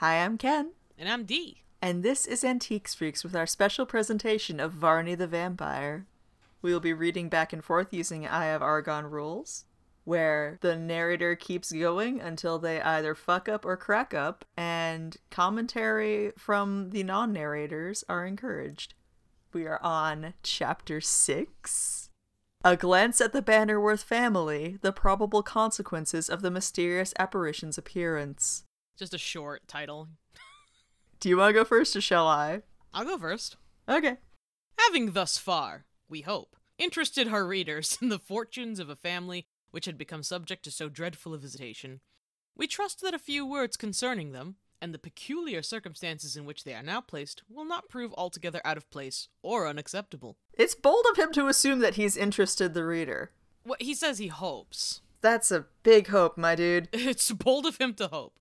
Hi, I'm Ken. And I'm Dee. And this is Antiques Freaks with our special presentation of Varney the Vampire. We will be reading back and forth using Eye of Argon rules, where the narrator keeps going until they either fuck up or crack up, and commentary from the non narrators are encouraged. We are on chapter 6. A glance at the Bannerworth family, the probable consequences of the mysterious apparition's appearance. Just a short title. Do you want to go first or shall I? I'll go first. Okay. Having thus far, we hope, interested our readers in the fortunes of a family which had become subject to so dreadful a visitation, we trust that a few words concerning them, and the peculiar circumstances in which they are now placed, will not prove altogether out of place or unacceptable. It's bold of him to assume that he's interested the reader. What he says he hopes. That's a big hope, my dude. It's bold of him to hope.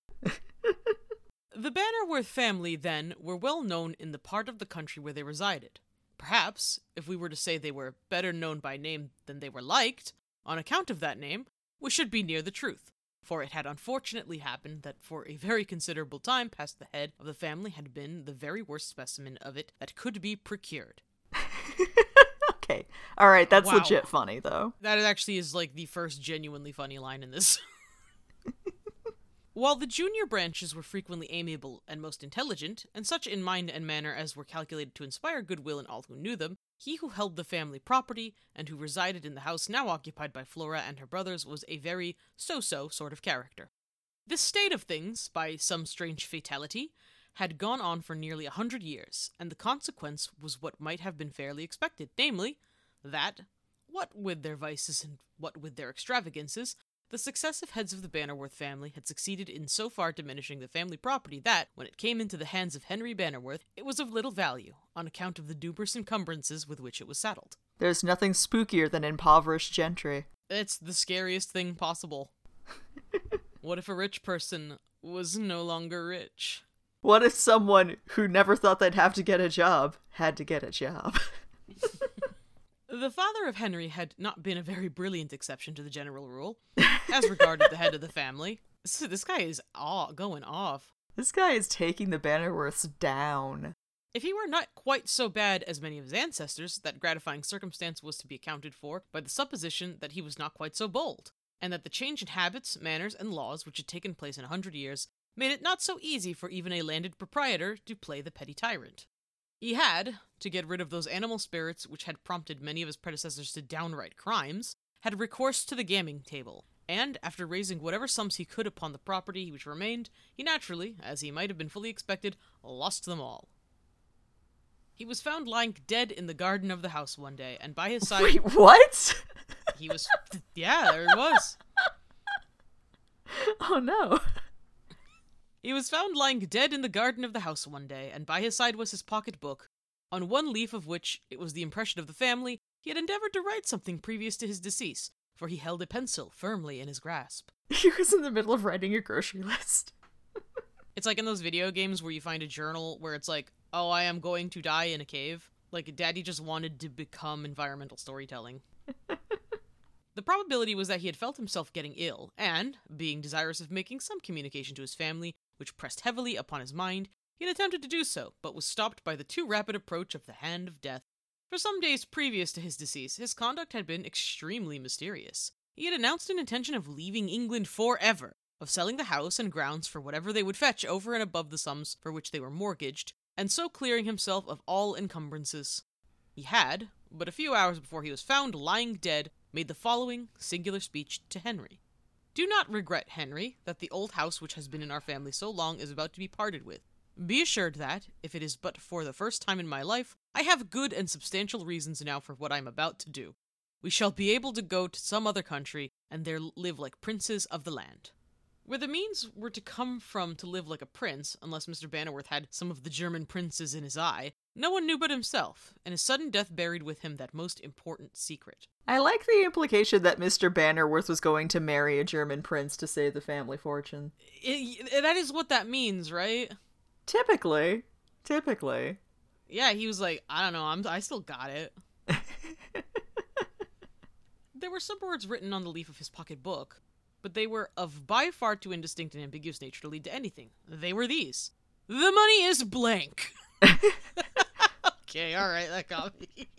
The Bannerworth family, then, were well known in the part of the country where they resided. Perhaps, if we were to say they were better known by name than they were liked, on account of that name, we should be near the truth. For it had unfortunately happened that for a very considerable time past the head of the family had been the very worst specimen of it that could be procured. okay. All right, that's Wow. legit funny, though. That actually is like the first genuinely funny line in this. While the junior branches were frequently amiable and most intelligent, and such in mind and manner as were calculated to inspire goodwill in all who knew them, he who held the family property and who resided in the house now occupied by Flora and her brothers was a very so so sort of character. This state of things, by some strange fatality, had gone on for nearly a hundred years, and the consequence was what might have been fairly expected, namely, that, what with their vices and what with their extravagances, the successive heads of the Bannerworth family had succeeded in so far diminishing the family property that, when it came into the hands of Henry Bannerworth, it was of little value, on account of the numerous encumbrances with which it was saddled. There's nothing spookier than impoverished gentry. It's the scariest thing possible. what if a rich person was no longer rich? What if someone who never thought they'd have to get a job had to get a job? The father of Henry had not been a very brilliant exception to the general rule, as regarded the head of the family. This, this guy is aw- going off. this guy is taking the Bannerworths down. If he were not quite so bad as many of his ancestors, that gratifying circumstance was to be accounted for by the supposition that he was not quite so bold, and that the change in habits, manners, and laws which had taken place in a hundred years made it not so easy for even a landed proprietor to play the petty tyrant. He had, to get rid of those animal spirits which had prompted many of his predecessors to downright crimes, had recourse to the gaming table, and, after raising whatever sums he could upon the property which remained, he naturally, as he might have been fully expected, lost them all. He was found lying dead in the garden of the house one day, and by his side Wait, what? he was yeah, there he was. oh no. He was found lying dead in the garden of the house one day, and by his side was his pocket book, on one leaf of which it was the impression of the family he had endeavored to write something previous to his decease, for he held a pencil firmly in his grasp. He was in the middle of writing a grocery list. It's like in those video games where you find a journal where it's like, "Oh, I am going to die in a cave." Like Daddy just wanted to become environmental storytelling. the probability was that he had felt himself getting ill, and, being desirous of making some communication to his family, which pressed heavily upon his mind, he had attempted to do so, but was stopped by the too rapid approach of the hand of death. For some days previous to his decease, his conduct had been extremely mysterious. He had announced an intention of leaving England forever, of selling the house and grounds for whatever they would fetch over and above the sums for which they were mortgaged, and so clearing himself of all encumbrances. He had, but a few hours before he was found lying dead, made the following singular speech to Henry. Do not regret, Henry, that the old house which has been in our family so long is about to be parted with. Be assured that, if it is but for the first time in my life, I have good and substantial reasons now for what I am about to do. We shall be able to go to some other country and there live like princes of the land. Where the means were to come from to live like a prince, unless Mr. Bannerworth had some of the German princes in his eye, no one knew but himself, and his sudden death buried with him that most important secret. I like the implication that Mr. Bannerworth was going to marry a German prince to save the family fortune. I- I- that is what that means, right? Typically. Typically. Yeah, he was like, I don't know, I'm I still got it. There were some words written on the leaf of his pocket book. but they were of by far too indistinct and ambiguous nature to lead to anything. They were these. The money is blank. okay, all right, that got me.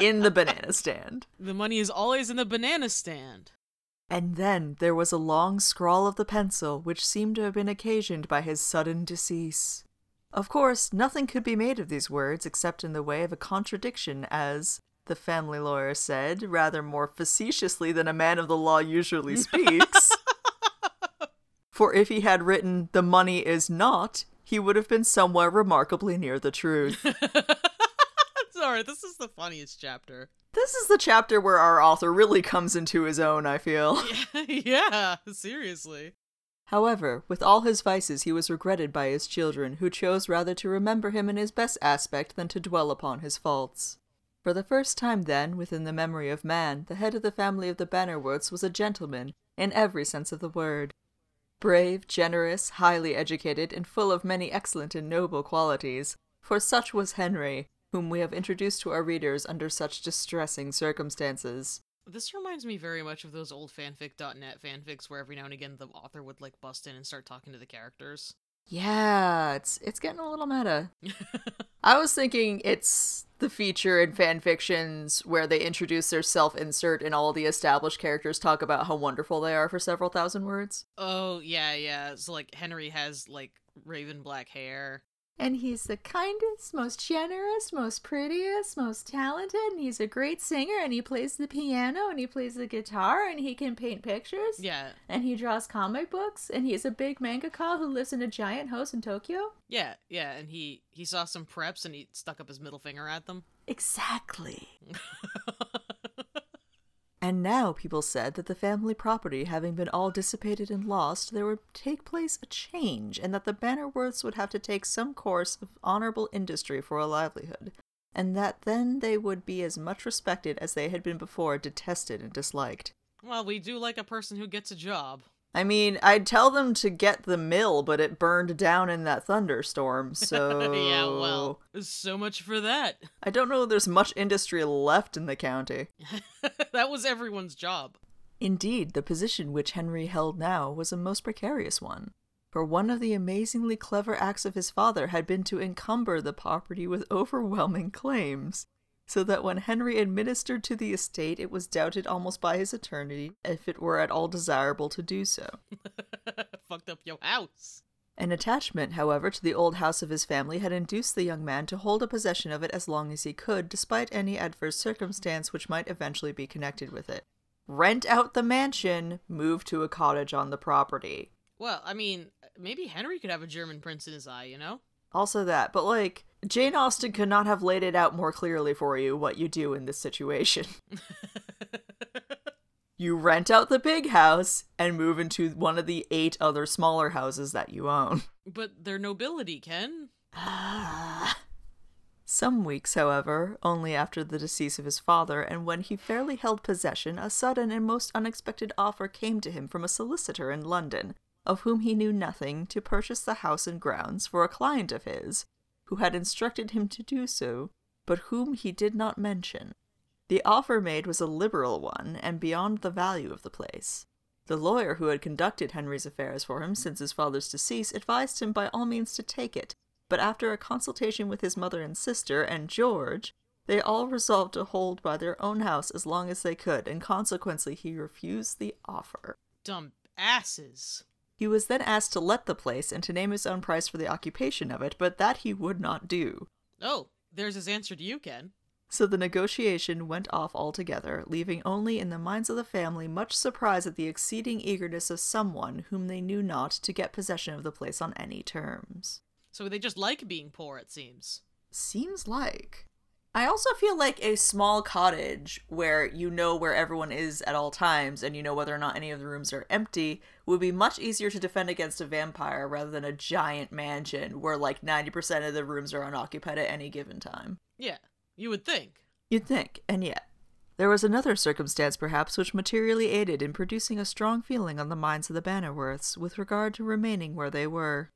In the banana stand. the money is always in the banana stand. And then there was a long scrawl of the pencil which seemed to have been occasioned by his sudden decease. Of course, nothing could be made of these words except in the way of a contradiction, as the family lawyer said, rather more facetiously than a man of the law usually speaks. For if he had written, the money is not, he would have been somewhere remarkably near the truth. Sorry, this is the funniest chapter. This is the chapter where our author really comes into his own, I feel. yeah, yeah seriously. However, with all his vices, he was regretted by his children, who chose rather to remember him in his best aspect than to dwell upon his faults. For the first time, then, within the memory of man, the head of the family of the Bannerworths was a gentleman, in every sense of the word. Brave, generous, highly educated, and full of many excellent and noble qualities, for such was Henry, whom we have introduced to our readers under such distressing circumstances. This reminds me very much of those old fanfic.net fanfics where every now and again the author would like bust in and start talking to the characters. Yeah, it's it's getting a little meta. I was thinking it's the feature in fan fictions where they introduce their self-insert and all the established characters talk about how wonderful they are for several thousand words. Oh, yeah, yeah. So like Henry has like raven black hair. And he's the kindest, most generous, most prettiest, most talented, and he's a great singer, and he plays the piano, and he plays the guitar, and he can paint pictures. Yeah. And he draws comic books, and he's a big mangaka who lives in a giant house in Tokyo. Yeah, yeah, and he he saw some preps and he stuck up his middle finger at them. Exactly. And now people said that the family property having been all dissipated and lost, there would take place a change, and that the Bannerworths would have to take some course of honorable industry for a livelihood, and that then they would be as much respected as they had been before detested and disliked. well, we do like a person who gets a job. I mean, I'd tell them to get the mill, but it burned down in that thunderstorm, so. yeah, well, so much for that. I don't know if there's much industry left in the county. that was everyone's job. Indeed, the position which Henry held now was a most precarious one, for one of the amazingly clever acts of his father had been to encumber the property with overwhelming claims, so that when Henry administered to the estate, it was doubted almost by his attorney if it were at all desirable to do so. Fucked up your house. An attachment, however, to the old house of his family had induced the young man to hold a possession of it as long as he could, despite any adverse circumstance which might eventually be connected with it. Rent out the mansion, move to a cottage on the property. Well, I mean, maybe Henry could have a German prince in his eye, you know? Also that, but like, Jane Austen could not have laid it out more clearly for you what you do in this situation. you rent out the big house and move into one of the eight other smaller houses that you own. but they're nobility, Ken. Ah. Some weeks, however, only after the decease of his father, and when he fairly held possession, a sudden and most unexpected offer came to him from a solicitor in London, of whom he knew nothing, to purchase the house and grounds for a client of his, who had instructed him to do so, but whom he did not mention. The offer made was a liberal one, and beyond the value of the place. The lawyer who had conducted Henry's affairs for him since his father's decease advised him by all means to take it, but after a consultation with his mother and sister and George, they all resolved to hold by their own house as long as they could, and consequently he refused the offer. Dumb asses. He was then asked to let the place and to name his own price for the occupation of it, but that he would not do. Oh, there's his answer to you, Ken. So the negotiation went off altogether, leaving only in the minds of the family much surprise at the exceeding eagerness of someone whom they knew not to get possession of the place on any terms. So they just like being poor, it seems. Seems like. I also feel like a small cottage where you know where everyone is at all times and you know whether or not any of the rooms are empty would be much easier to defend against a vampire rather than a giant mansion where like 90% of the rooms are unoccupied at any given time. Yeah, you would think. You'd think, and yet. There was another circumstance, perhaps, which materially aided in producing a strong feeling on the minds of the Bannerworths with regard to remaining where they were.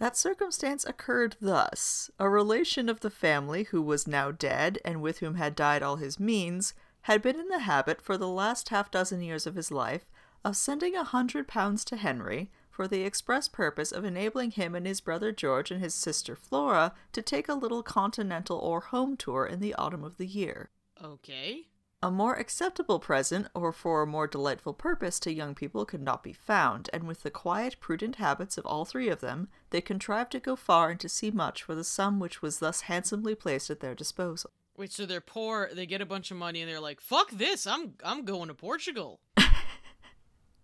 That circumstance occurred thus. A relation of the family, who was now dead, and with whom had died all his means, had been in the habit, for the last half dozen years of his life, of sending a hundred pounds to Henry for the express purpose of enabling him and his brother George and his sister Flora to take a little continental or home tour in the autumn of the year. Okay. A more acceptable present, or for a more delightful purpose to young people, could not be found, and with the quiet, prudent habits of all three of them, they contrived to go far and to see much for the sum which was thus handsomely placed at their disposal. Wait, so they're poor, they get a bunch of money and they're like, "Fuck this. I'm I'm going to Portugal."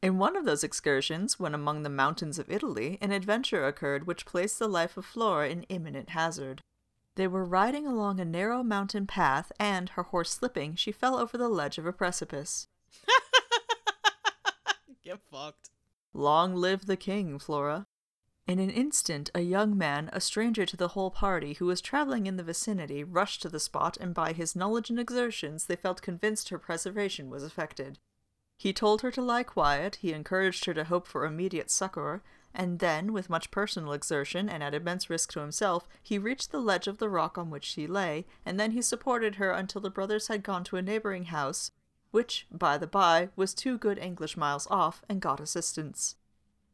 In one of those excursions, when among the mountains of Italy, an adventure occurred which placed the life of Flora in imminent hazard. They were riding along a narrow mountain path, and, her horse slipping, she fell over the ledge of a precipice. Get fucked. Long live the king, Flora. In an instant, a young man, a stranger to the whole party, who was traveling in the vicinity, rushed to the spot, and by his knowledge and exertions they felt convinced her preservation was effected. He told her to lie quiet, he encouraged her to hope for immediate succor, and then, with much personal exertion and at immense risk to himself, he reached the ledge of the rock on which she lay, and then he supported her until the brothers had gone to a neighboring house, which, by the by, was two good English miles off, and got assistance.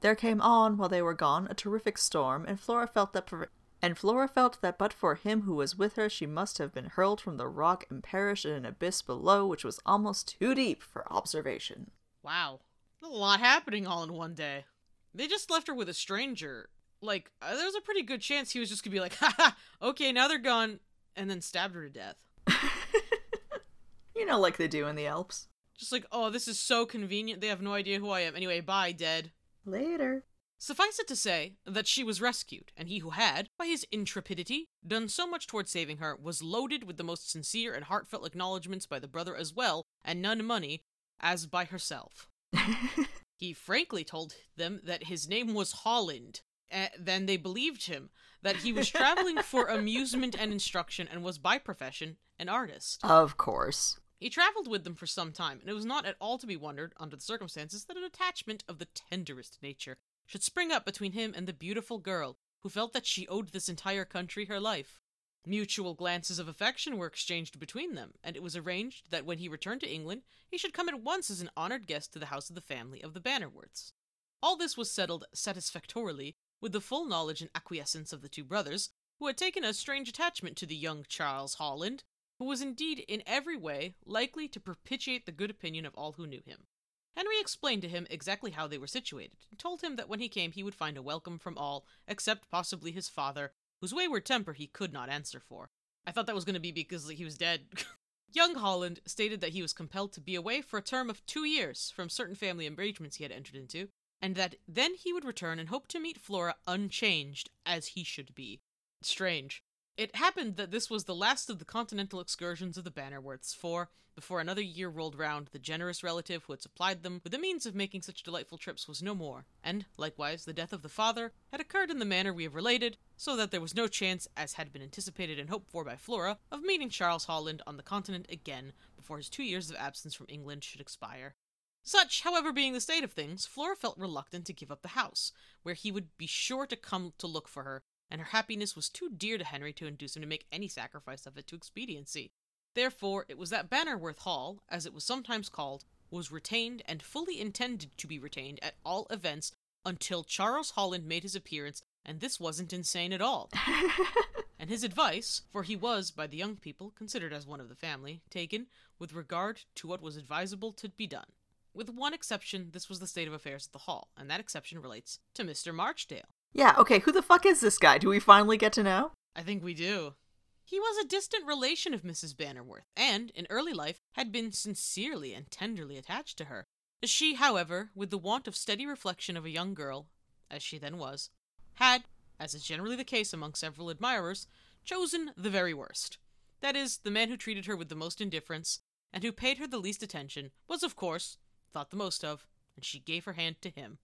There came on, while they were gone, a terrific storm, and Flora felt that and Flora felt that but for him who was with her, she must have been hurled from the rock and perished in an abyss below, which was almost too deep for observation. Wow. A lot happening all in one day. They just left her with a stranger. Like, uh, there's a pretty good chance he was just gonna be like, haha, okay, now they're gone, and then stabbed her to death. You know, like they do in the Alps. Just like, oh, this is so convenient, they have no idea who I am. Anyway, bye, dead. Later. Suffice it to say that she was rescued, and he who had, by his intrepidity, done so much toward saving her, was loaded with the most sincere and heartfelt acknowledgments by the brother as well, and none money, as by herself. he frankly told them that his name was Holland. Uh, then they believed him, that he was traveling for amusement and instruction, and was by profession an artist. Of course. He traveled with them for some time, and it was not at all to be wondered, under the circumstances, that an attachment of the tenderest nature should spring up between him and the beautiful girl who felt that she owed this entire country her life. Mutual glances of affection were exchanged between them, and it was arranged that when he returned to England he should come at once as an honored guest to the house of the family of the Bannerworths. All this was settled satisfactorily with the full knowledge and acquiescence of the two brothers, who had taken a strange attachment to the young Charles Holland, who was indeed in every way likely to propitiate the good opinion of all who knew him. Henry explained to him exactly how they were situated, and told him that when he came he would find a welcome from all, except possibly his father, whose wayward temper he could not answer for. I thought that was going to be because he was dead. Young Holland stated that he was compelled to be away for a term of two years from certain family arrangements he had entered into, and that then he would return and hope to meet Flora unchanged, as he should be. Strange. It happened that this was the last of the continental excursions of the Bannerworths, for, before another year rolled round, the generous relative who had supplied them with the means of making such delightful trips was no more, and, likewise, the death of the father had occurred in the manner we have related, so that there was no chance, as had been anticipated and hoped for by Flora, of meeting Charles Holland on the continent again before his two years of absence from England should expire. Such, however, being the state of things, Flora felt reluctant to give up the house, where he would be sure to come to look for her, and her happiness was too dear to Henry to induce him to make any sacrifice of it to expediency. Therefore, it was that Bannerworth Hall, as it was sometimes called, was retained and fully intended to be retained at all events until Charles Holland made his appearance, and this wasn't insane at all. and his advice, for he was, by the young people, considered as one of the family, taken with regard to what was advisable to be done. With one exception, this was the state of affairs at the Hall, and that exception relates to Mr. Marchdale. Yeah, okay, who the fuck is this guy? Do we finally get to know? I think we do. He was a distant relation of Mrs. Bannerworth, and, in early life, had been sincerely and tenderly attached to her. She, however, with the want of steady reflection of a young girl, as she then was, had, as is generally the case among several admirers, chosen the very worst. That is, the man who treated her with the most indifference, and who paid her the least attention, was, of course, thought the most of, and she gave her hand to him.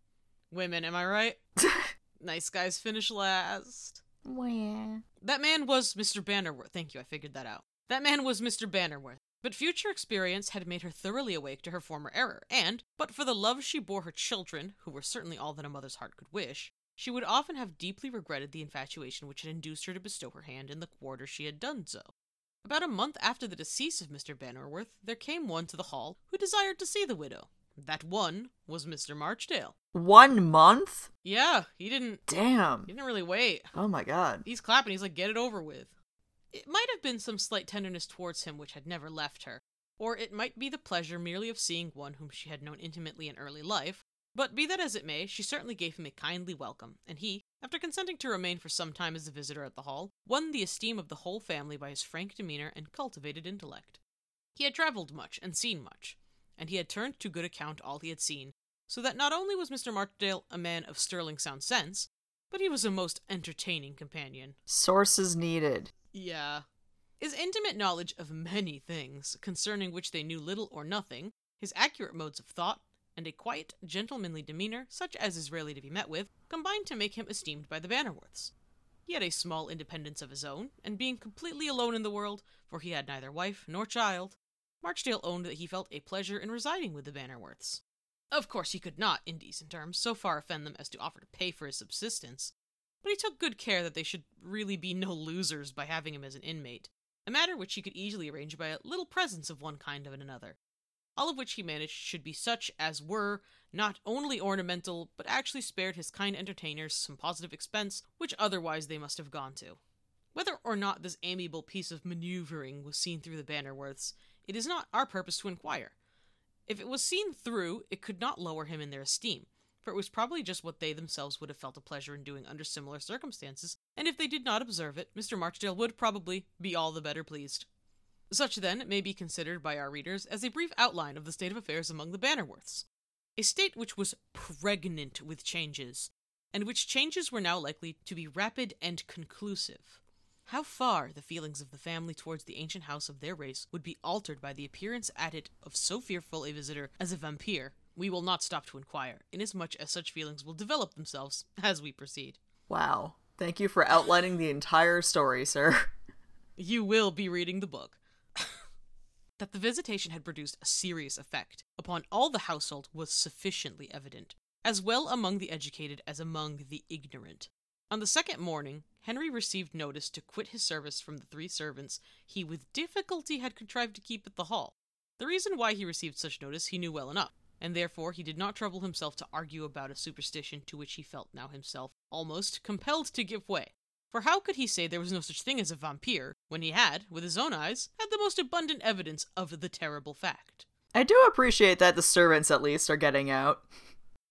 Women, am I right? nice guys finish last. Where? That man was Mr. Bannerworth. Thank you, I figured that out. That man was Mr. Bannerworth. But future experience had made her thoroughly awake to her former error, and, but for the love she bore her children, who were certainly all that a mother's heart could wish, she would often have deeply regretted the infatuation which had induced her to bestow her hand in the quarter she had done so. About a month after the decease of Mr. Bannerworth, there came one to the hall who desired to see the widow. That one was Mr. Marchdale. One month? Yeah, he didn't Damn. he didn't really wait. Oh my god. He's clapping, he's like, get it over with. It might have been some slight tenderness towards him which had never left her, or it might be the pleasure merely of seeing one whom she had known intimately in early life, but be that as it may, she certainly gave him a kindly welcome, and he, after consenting to remain for some time as a visitor at the hall, won the esteem of the whole family by his frank demeanor and cultivated intellect. He had travelled much and seen much, and he had turned to good account all he had seen, so that not only was Mr. Marchdale a man of sterling sound sense, but he was a most entertaining companion. Sources needed. Yeah. His intimate knowledge of many things, concerning which they knew little or nothing, his accurate modes of thought, and a quiet, gentlemanly demeanor, such as is rarely to be met with, combined to make him esteemed by the Bannerworths. He had a small independence of his own, and being completely alone in the world, for he had neither wife nor child, Marchdale owned that he felt a pleasure in residing with the Bannerworths. Of course, he could not, in decent terms, so far offend them as to offer to pay for his subsistence, but he took good care that they should really be no losers by having him as an inmate, a matter which he could easily arrange by a little presents of one kind and another. All of which he managed should be such as were not only ornamental, but actually spared his kind entertainers some positive expense which otherwise they must have gone to. Whether or not this amiable piece of maneuvering was seen through the Bannerworths, it is not our purpose to inquire. If it was seen through, it could not lower him in their esteem, for it was probably just what they themselves would have felt a pleasure in doing under similar circumstances, and if they did not observe it, Mr. Marchdale would probably be all the better pleased. Such, then, may be considered by our readers as a brief outline of the state of affairs among the Bannerworths. A state which was pregnant with changes, and which changes were now likely to be rapid and conclusive. How far the feelings of the family towards the ancient house of their race would be altered by the appearance at it of so fearful a visitor as a vampire, we will not stop to inquire, inasmuch as such feelings will develop themselves as we proceed. Wow. Thank you for outlining the entire story, sir. You will be reading the book. That the visitation had produced a serious effect upon all the household was sufficiently evident, as well among the educated as among the ignorant. On the second morning, Henry received notice to quit his service from the three servants he with difficulty had contrived to keep at the hall. The reason why he received such notice he knew well enough, and therefore he did not trouble himself to argue about a superstition to which he felt now himself almost compelled to give way. For how could he say there was no such thing as a vampire when he had, with his own eyes, had the most abundant evidence of the terrible fact? I do appreciate that the servants at least are getting out.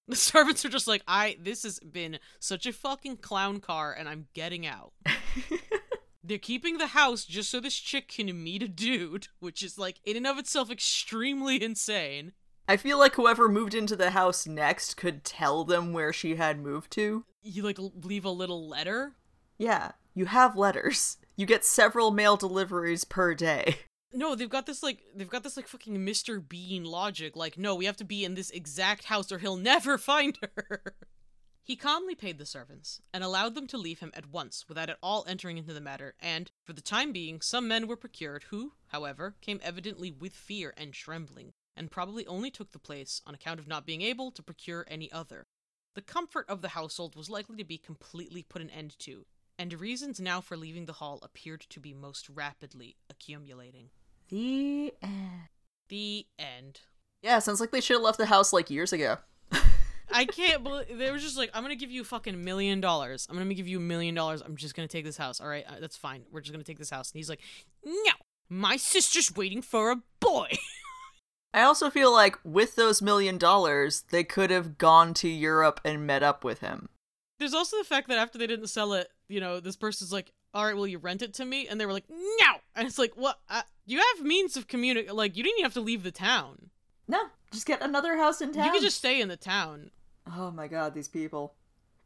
The servants are just like, I this has been such a fucking clown car and I'm getting out. They're keeping the house just so this chick can meet a dude, which is like in and of itself extremely insane. I feel like whoever moved into the house next could tell them where she had moved to. You like leave a little letter. Yeah, you have letters. You get several mail deliveries per day. No, they've got this like they've got this like fucking Mr. Bean logic. Like, no, we have to be in this exact house or he'll never find her. He calmly paid the servants and allowed them to leave him at once without at all entering into the matter, and, for the time being, some men were procured who, however, came evidently with fear and trembling, and probably only took the place on account of not being able to procure any other. The comfort of the household was likely to be completely put an end to, and reasons now for leaving the hall appeared to be most rapidly accumulating. The end. The end. Yeah, sounds like they should have left the house like years ago. I can't believe they were just like, I'm gonna give you a fucking million dollars. I'm gonna give you a million dollars. I'm just gonna take this house. All right, uh, that's fine. We're just gonna take this house. And he's like, No, my sister's waiting for a boy. I also feel like with those million dollars, they could have gone to Europe and met up with him. There's also the fact that after they didn't sell it, you know, this person's like, "All right, will you rent it to me?" And they were like, "No." And it's like, "What? Uh, you have means of communic like you didn't even have to leave the town. No, just get another house in town. You could just stay in the town." Oh my god, these people.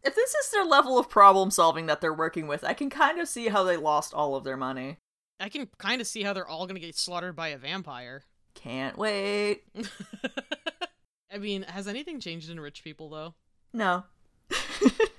If this is their level of problem solving that they're working with, I can kind of see how they lost all of their money. I can kind of see how they're all going to get slaughtered by a vampire. Can't wait. I mean, has anything changed in rich people though? No.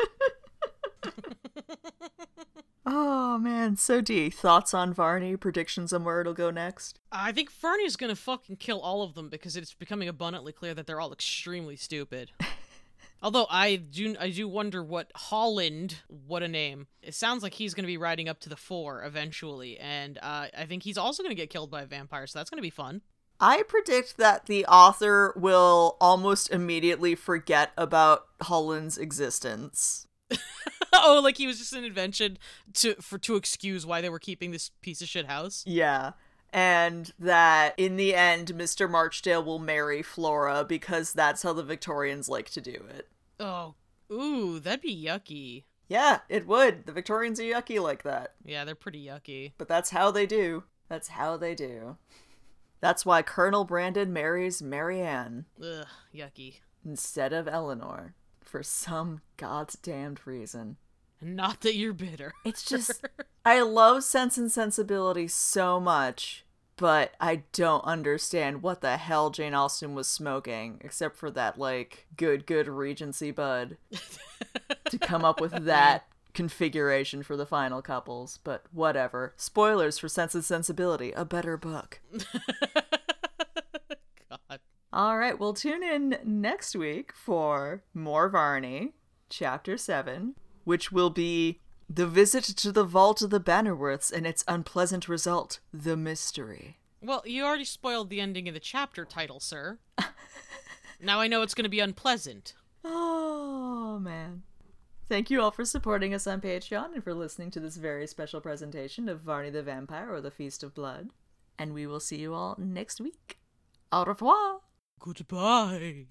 oh man, so Dee. Thoughts on Varney? Predictions on where it'll go next? I think Varney's gonna fucking kill all of them because it's becoming abundantly clear that they're all extremely stupid. Although I do, I do wonder what Holland, what a name. It sounds like he's gonna be riding up to the fore eventually, and uh, I think he's also gonna get killed by a vampire, so that's gonna be fun. I predict that the author will almost immediately forget about Holland's existence. oh, like he was just an invention to for to excuse why they were keeping this piece of shit house. Yeah. And that in the end, Mr. Marchdale will marry Flora because that's how the Victorians like to do it. Oh, ooh, that'd be yucky. Yeah, it would. The Victorians are yucky like that. Yeah, they're pretty yucky. But that's how they do. That's how they do. That's why Colonel Brandon marries Marianne Ugh, yucky. instead of Elinor for some goddamned reason. Not that you're bitter. It's just I love Sense and Sensibility so much, but I don't understand what the hell Jane Austen was smoking, except for that like good good Regency bud to come up with that configuration for the final couples. But whatever. Spoilers for Sense and Sensibility, a better book. God. All right, we'll tune in next week for more Varney, Chapter 7, which will be The Visit to the Vault of the Bannerworths and its unpleasant result, The Mystery. Well, you already spoiled the ending of the chapter title, sir. now I know it's going to be unpleasant. Oh, man. Thank you all for supporting us on Patreon and for listening to this very special presentation of Varney the Vampire or the Feast of Blood. And we will see you all next week. Au revoir! Goodbye.